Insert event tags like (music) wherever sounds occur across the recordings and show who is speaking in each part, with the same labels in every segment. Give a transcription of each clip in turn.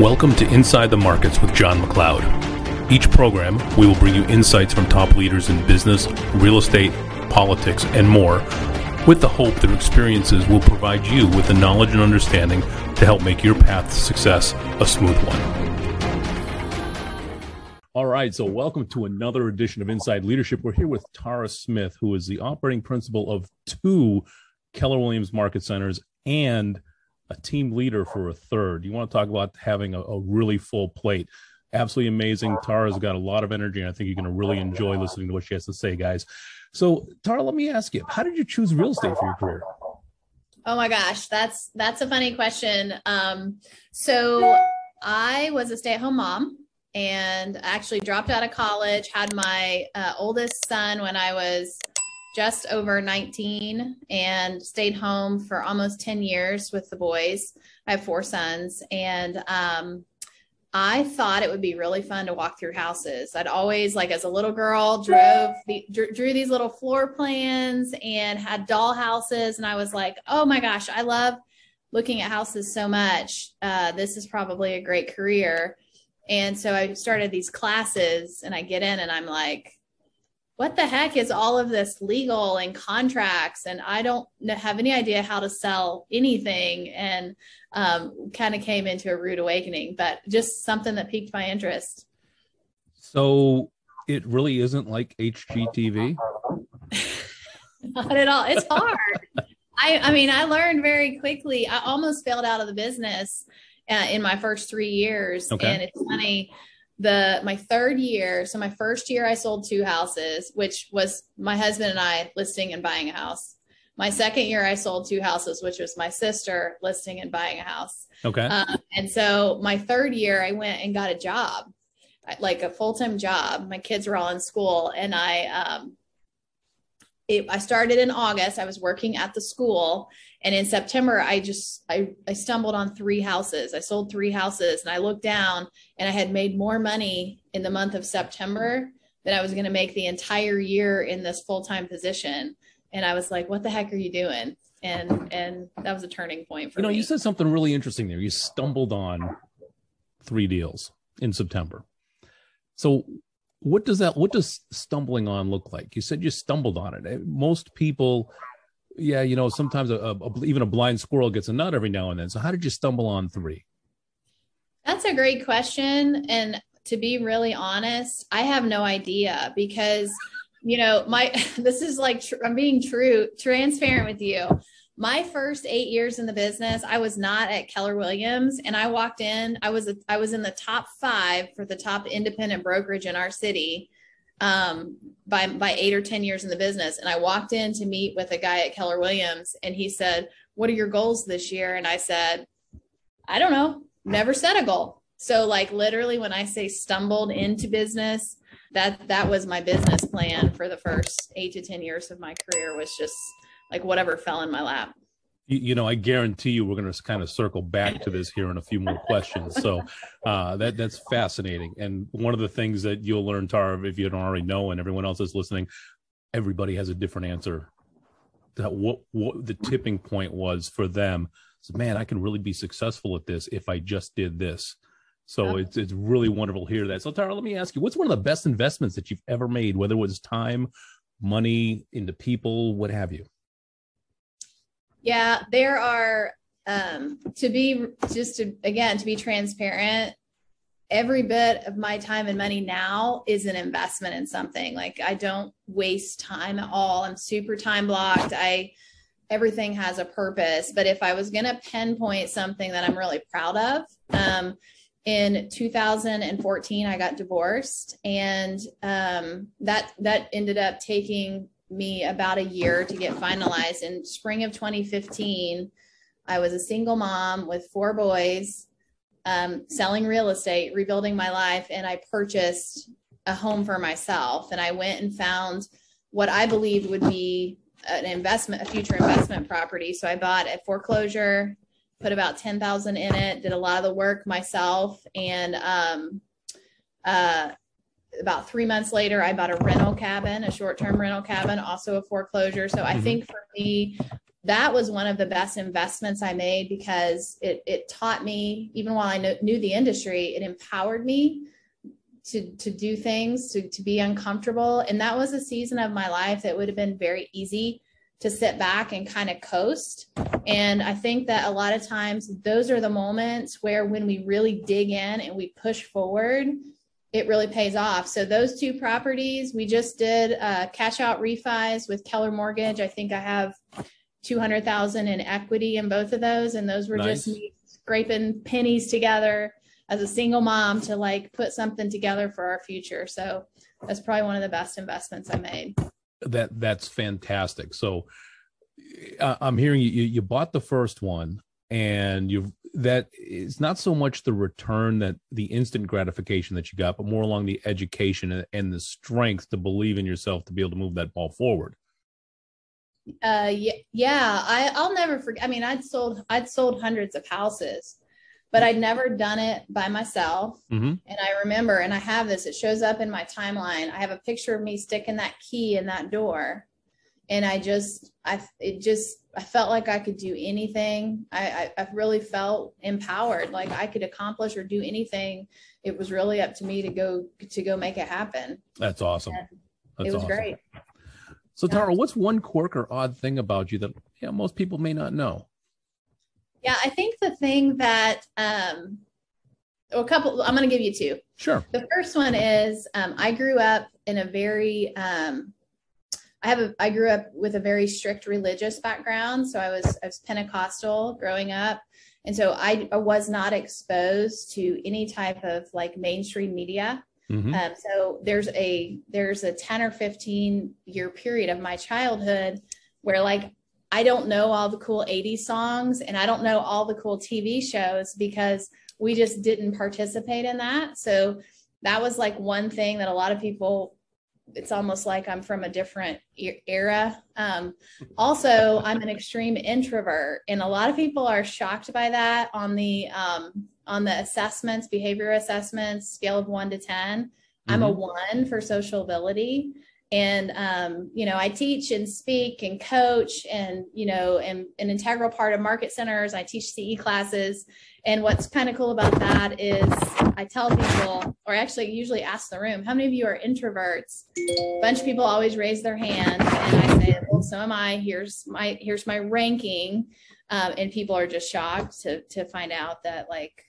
Speaker 1: Welcome to Inside the Markets with Jon McLeod. Each program, we will bring you insights from top leaders in business, real estate, politics, and more, with the hope that experiences will provide you with the knowledge and understanding to help make your path to success a smooth one. All right, so welcome to another edition of Inside Leadership. We're here with Tara Smith, who is the operating principal of two Keller Williams Market Centers and a team leader for a third. You want to talk about having a, a really full plate. Absolutely amazing. Tara's got a lot of energy, and I think you're going to really enjoy listening to what she has to say, guys. So, Tara, let me ask you, how did you choose real estate for your career?
Speaker 2: Oh my gosh, that's that's a funny question. Um, so I was a stay-at-home mom and actually dropped out of college. Had my uh, oldest son when I was just over 19 and stayed home for almost 10 years with the boys. I have four sons and um, I thought it would be really fun to walk through houses. I'd always, like as a little girl, drove the, drew, these little floor plans and had doll houses, and I was like, "Oh my gosh, I love looking at houses so much. Uh, this is probably a great career." And so I started these classes, and I get in, and I'm like, what the heck is all of this legal and contracts? And i don't have any idea how to sell anything. And um, kind of came into a rude awakening but just something that piqued my interest.
Speaker 1: So it really isn't like hgtv (laughs)
Speaker 2: not at all. It's hard. I, I mean i learned very quickly. I almost failed out of the business uh, in my first three years. Okay. and it's funny the my third year so my first year i sold two houses which was my husband and i listing and buying a house. My second year i sold two houses which was my sister listing and buying a house.
Speaker 1: Okay. Um,
Speaker 2: and so my third year i went and got a job like a full-time job. My kids were all in school and i um, it, I started in August. I was working at the school, and in September, I just I, I stumbled on three houses. I sold three houses, and I looked down, and I had made more money in the month of September than I was going to make the entire year in this full time position. And I was like, "What the heck are you doing?" And and that was a turning point for
Speaker 1: you know.
Speaker 2: Me.
Speaker 1: You said something really interesting there. You stumbled on three deals in September. So what does that what does stumbling on look like you said you stumbled on it most people yeah you know sometimes a, a, even a blind squirrel gets a nut every now and then. So how did you stumble on three?
Speaker 2: That's a great question. And to be really honest i have no idea because you know my (laughs) this is like tr- i'm being true transparent with you. My first eight years in the business, I was not at Keller Williams, and I walked in. I was a, I was in the top five for the top independent brokerage in our city um, by by eight or ten years in the business. And I walked in to meet with a guy at Keller Williams, and he said, "What are your goals this year?" And I said, "I don't know. Never set a goal." So, like literally, when I say stumbled into business, that that was my business plan for the first eight to ten years of my career was just like whatever fell in my lap.
Speaker 1: You, know, I guarantee you we're going to kind of circle back to this here in a few more questions. So uh, that that's fascinating. And one of the things that you'll learn, Tara, if you don't already know, and everyone else is listening, everybody has a different answer. That what what the tipping point was for them. So, man, I can really be successful at this if I just did this. So yeah. it's it's really wonderful to hear that. So Tara, let me ask you, what's one of the best investments that you've ever made, whether it was time, money, into people, what have you?
Speaker 2: Yeah, there are um to be just to again to be transparent every bit of my time and money now is an investment in something. Like i don't waste time at all. I'm super time blocked. I everything has a purpose. But if i was going to pinpoint something that i'm really proud of um, in 2014 i got divorced. And um, that that ended up taking me about a year to get finalized. In spring of 2015, I was a single mom with four boys, um, selling real estate, rebuilding my life, and I purchased a home for myself. And I went and found what I believed would be an investment, a future investment property. So I bought a foreclosure, put about 10,000 in it, did a lot of the work myself, and um, uh, about three months later, I bought a rental cabin, a short term rental cabin, also a foreclosure. So I mm-hmm. think for me, that was one of the best investments I made because it, it taught me, even while I knew, knew the industry, it empowered me to, to do things, to, to be uncomfortable. And that was a season of my life that would have been very easy to sit back and kind of coast. And I think that a lot of times those are the moments where when we really dig in and we push forward, it really pays off. So those two properties, we just did uh, cash out refis with Keller Mortgage. I think I have 200,000 in equity in both of those. And those were nice. just me scraping pennies together as a single mom to like put something together for our future. So that's probably one of the best investments I made.
Speaker 1: That that's fantastic. So uh, I'm hearing you, you bought the first one and you've that it's not so much the return that the instant gratification that you got, but more along the education and the strength to believe in yourself to be able to move that ball forward.
Speaker 2: Uh yeah, yeah i i'll never forget i mean i'd sold i'd sold hundreds of houses but i'd never done it by myself. Mm-hmm. and i remember and i have this it shows up in my timeline. I have a picture of me sticking that key in that door and i just i it just i felt like i could do anything i i, I really felt empowered like i could accomplish or do anything it was really up to me to go to go make it happen
Speaker 1: that's awesome that's
Speaker 2: it was
Speaker 1: awesome.
Speaker 2: great
Speaker 1: so Tara, what's one quirk or odd thing about you that yeah, most people may not know?
Speaker 2: Yeah, I think the thing that um a couple I'm going to give you two.
Speaker 1: Sure.
Speaker 2: The first one is um, I grew up in a very um, I have a I grew up with a very strict religious background, so I was I was Pentecostal growing up. And so I, I was not exposed to any type of like mainstream media. Mm-hmm. Um, so there's a there's a 10 or 15 year period of my childhood where like I don't know all the cool 80s songs and I don't know all the cool TV shows because we just didn't participate in that. So that was like one thing that a lot of people it's almost like I'm from a different era. Um, also, I'm an extreme introvert, and a lot of people are shocked by that on the um, on the assessments, behavior assessments, scale of one to 10. Mm-hmm. I'm a mm-hmm. one for social ability. And, um, you know, I teach and speak and coach and, you know, am an integral part of market centers. I teach CE classes. And what's kind of cool about that is I tell people, or actually usually ask the room, how many of you are introverts? A bunch of people always raise their hand. And I say, well, so am I. Here's my, here's my ranking. Um, and people are just shocked to, to find out that like,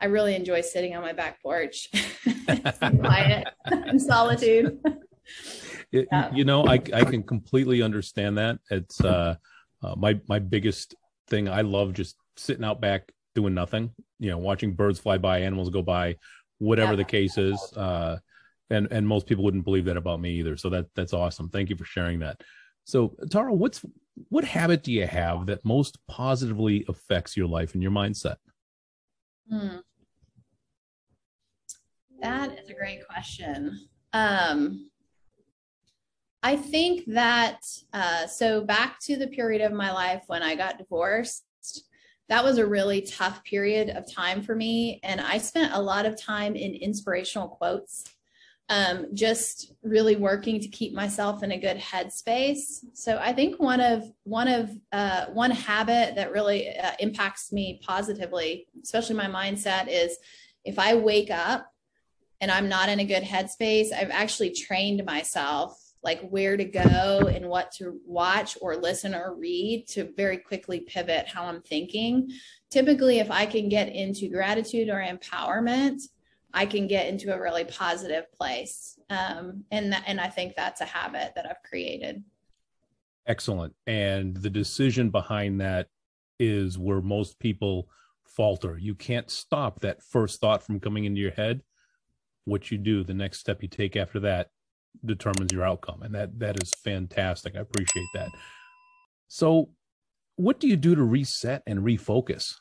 Speaker 2: I really enjoy sitting on my back porch, (laughs) quiet (laughs) and solitude. (laughs)
Speaker 1: It, yeah. You know, I I can completely understand that. It's uh, uh, my my biggest thing. I love just sitting out back doing nothing. You know, watching birds fly by, animals go by, whatever yeah. the case is. Uh, and and most people wouldn't believe that about me either. So that that's awesome. Thank you for sharing that. So Tara, what's what habit do you have that most positively affects your life and your mindset? Hmm.
Speaker 2: That is a great question. Um, I think that, uh, so back to the period of my life when I got divorced, that was a really tough period of time for me. And I spent a lot of time in inspirational quotes, um, just really working to keep myself in a good headspace. So I think one of, one of, uh, one habit that really uh, impacts me positively, especially my mindset is if I wake up and I'm not in a good headspace, I've actually trained myself like where to go and what to watch or listen or read to very quickly pivot how I'm thinking. Typically, if I can get into gratitude or empowerment, I can get into a really positive place. Um, and and I think that's a habit that I've created.
Speaker 1: Excellent. And the decision behind that is where most people falter. You can't stop that first thought from coming into your head what you do, the next step you take after that determines your outcome. And that that is fantastic. I appreciate that. So what do you do to reset and refocus?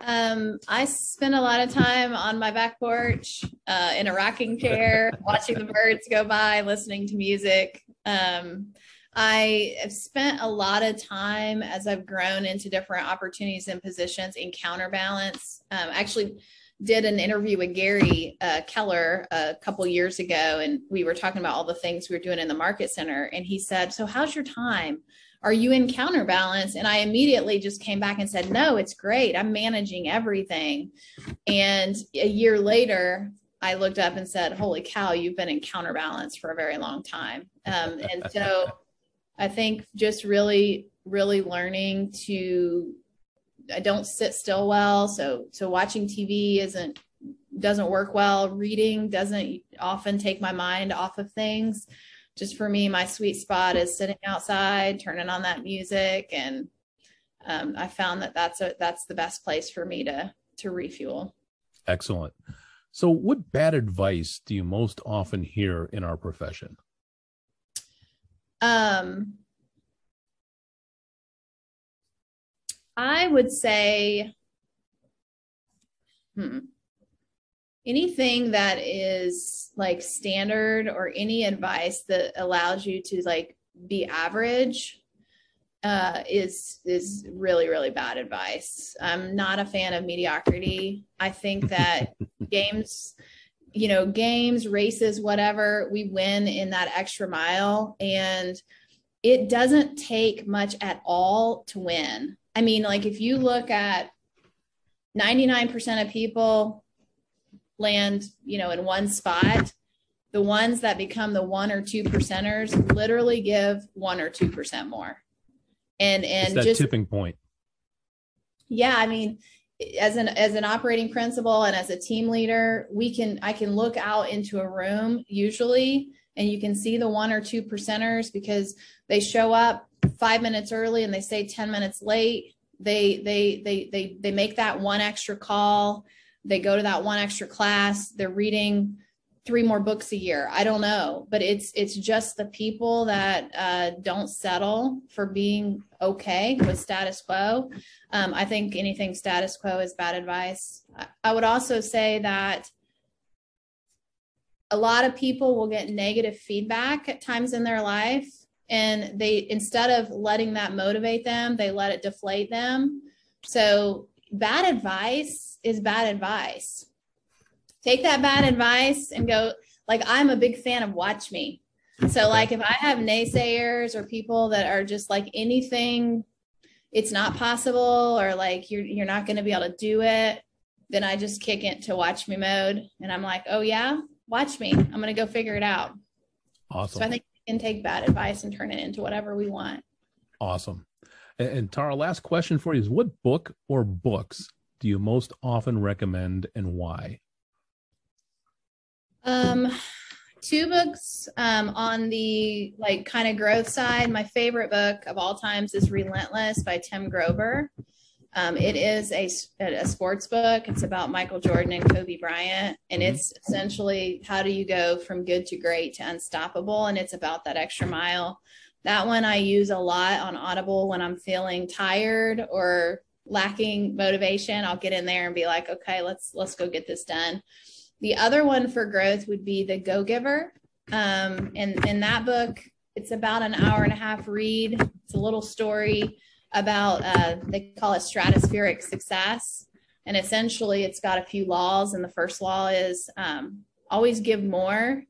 Speaker 2: Um, I spend a lot of time on my back porch, uh, in a rocking chair, (laughs) watching the birds go by, listening to music. Um, I have spent a lot of time as I've grown into different opportunities and positions in counterbalance. Um, actually, did an interview with Gary uh, Keller a couple years ago, and we were talking about all the things we were doing in the market center. And he said, "So how's your time? are you in counterbalance? And I immediately just came back and said, no, it's great. I'm managing everything. And a year later, I looked up and said, holy cow, you've been in counterbalance for a very long time. Um, and so (laughs) I think just really, really learning to, I don't sit still well. So, so watching TV isn't, doesn't work well. Reading doesn't often take my mind off of things just for me, my sweet spot is sitting outside, turning on that music, and um, I found that that's a that's the best place for me to to refuel.
Speaker 1: Excellent. So, what bad advice do you most often hear in our profession?
Speaker 2: Um, I would say, hmm, anything that is like standard or any advice that allows you to like be average uh, is is really really bad advice. I'm not a fan of mediocrity. I think that (laughs) games, you know, games, races, whatever, we win in that extra mile, and it doesn't take much at all to win. I mean, like if you look at 99% of people land, you know, in one spot, the ones that become the one or two percenters literally give one or two percent more. And and
Speaker 1: it's just tipping point.
Speaker 2: Yeah, I mean, as an as an operating principal and as a team leader, we can I can look out into a room usually and you can see the one or two percenters because they show up five minutes early and they stay 10 minutes late. They they they they they make that one extra call. They go to that one extra class. They're reading three more books a year. I don't know but it's it's just the people that uh, don't settle for being okay with status quo. Um, i think anything status quo is bad advice. I would also say that a lot of people will get negative feedback at times in their life and they instead of letting that motivate them they let it deflate them so bad advice is bad advice. Take that bad advice and go, like, I'm a big fan of watch me. So, like, if I have naysayers or people that are just like anything, it's not possible, or like you're you're not going to be able to do it, then I just kick it to watch me mode, and I'm like, oh yeah, watch me. I'm going to go figure it out.
Speaker 1: Awesome.
Speaker 2: So I think can take bad advice and turn it into whatever we want.
Speaker 1: Awesome. And, and Tara, last question for you is: What book or books do you most often recommend and why?
Speaker 2: Um, two books um, on the like kind of growth side. My favorite book of all times is Relentless by Tim Grover. Um, it is a, a sports book. It's about Michael Jordan and Kobe Bryant. And mm-hmm. it's essentially how do you go from good to great to unstoppable? And it's about that extra mile. That one I use a lot on Audible when I'm feeling tired or lacking motivation, I'll get in there and be like, okay, let's let's go get this done. The other one for growth would be the Go Giver. Um, and in that book, it's about an hour and a half read. It's a little story about uh, they call it stratospheric success, and essentially, it's got a few laws. And the first law is um, always give more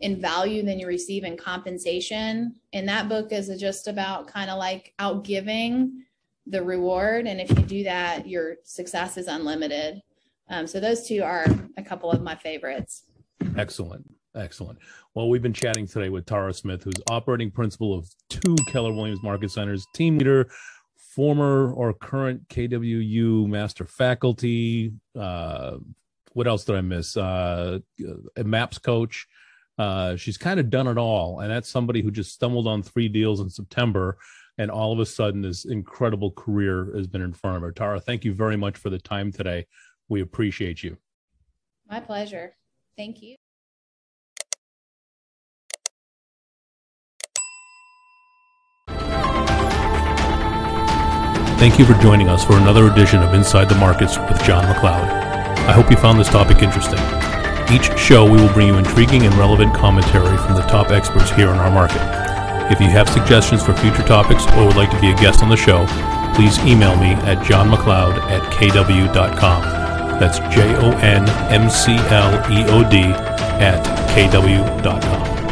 Speaker 2: in value than you receive in compensation. And that book is just about kind of like out giving the reward. And if you do that, your success is unlimited. Um, so those two are a couple of my favorites.
Speaker 1: Excellent. Excellent. Well, we've been chatting today with Tara Smith, who's operating principal of two Keller Williams Market Centers, team leader, former or current KWU master faculty. Uh, what else did I miss? Uh, a MAPS coach. Uh, she's kind of done it all. And that's somebody who just stumbled on three deals in September and all of a sudden this incredible career has been in front of her. Tara, thank you very much for the time today. We appreciate you.
Speaker 2: My pleasure. Thank you.
Speaker 1: Thank you for joining us for another edition of Inside the Markets with Jon McLeod. I hope you found this topic interesting. Each show, we will bring you intriguing and relevant commentary from the top experts here in our market. If you have suggestions for future topics or would like to be a guest on the show, please email me at jonmcleod at kw.com. That's J O N M C L E O D at kw.com.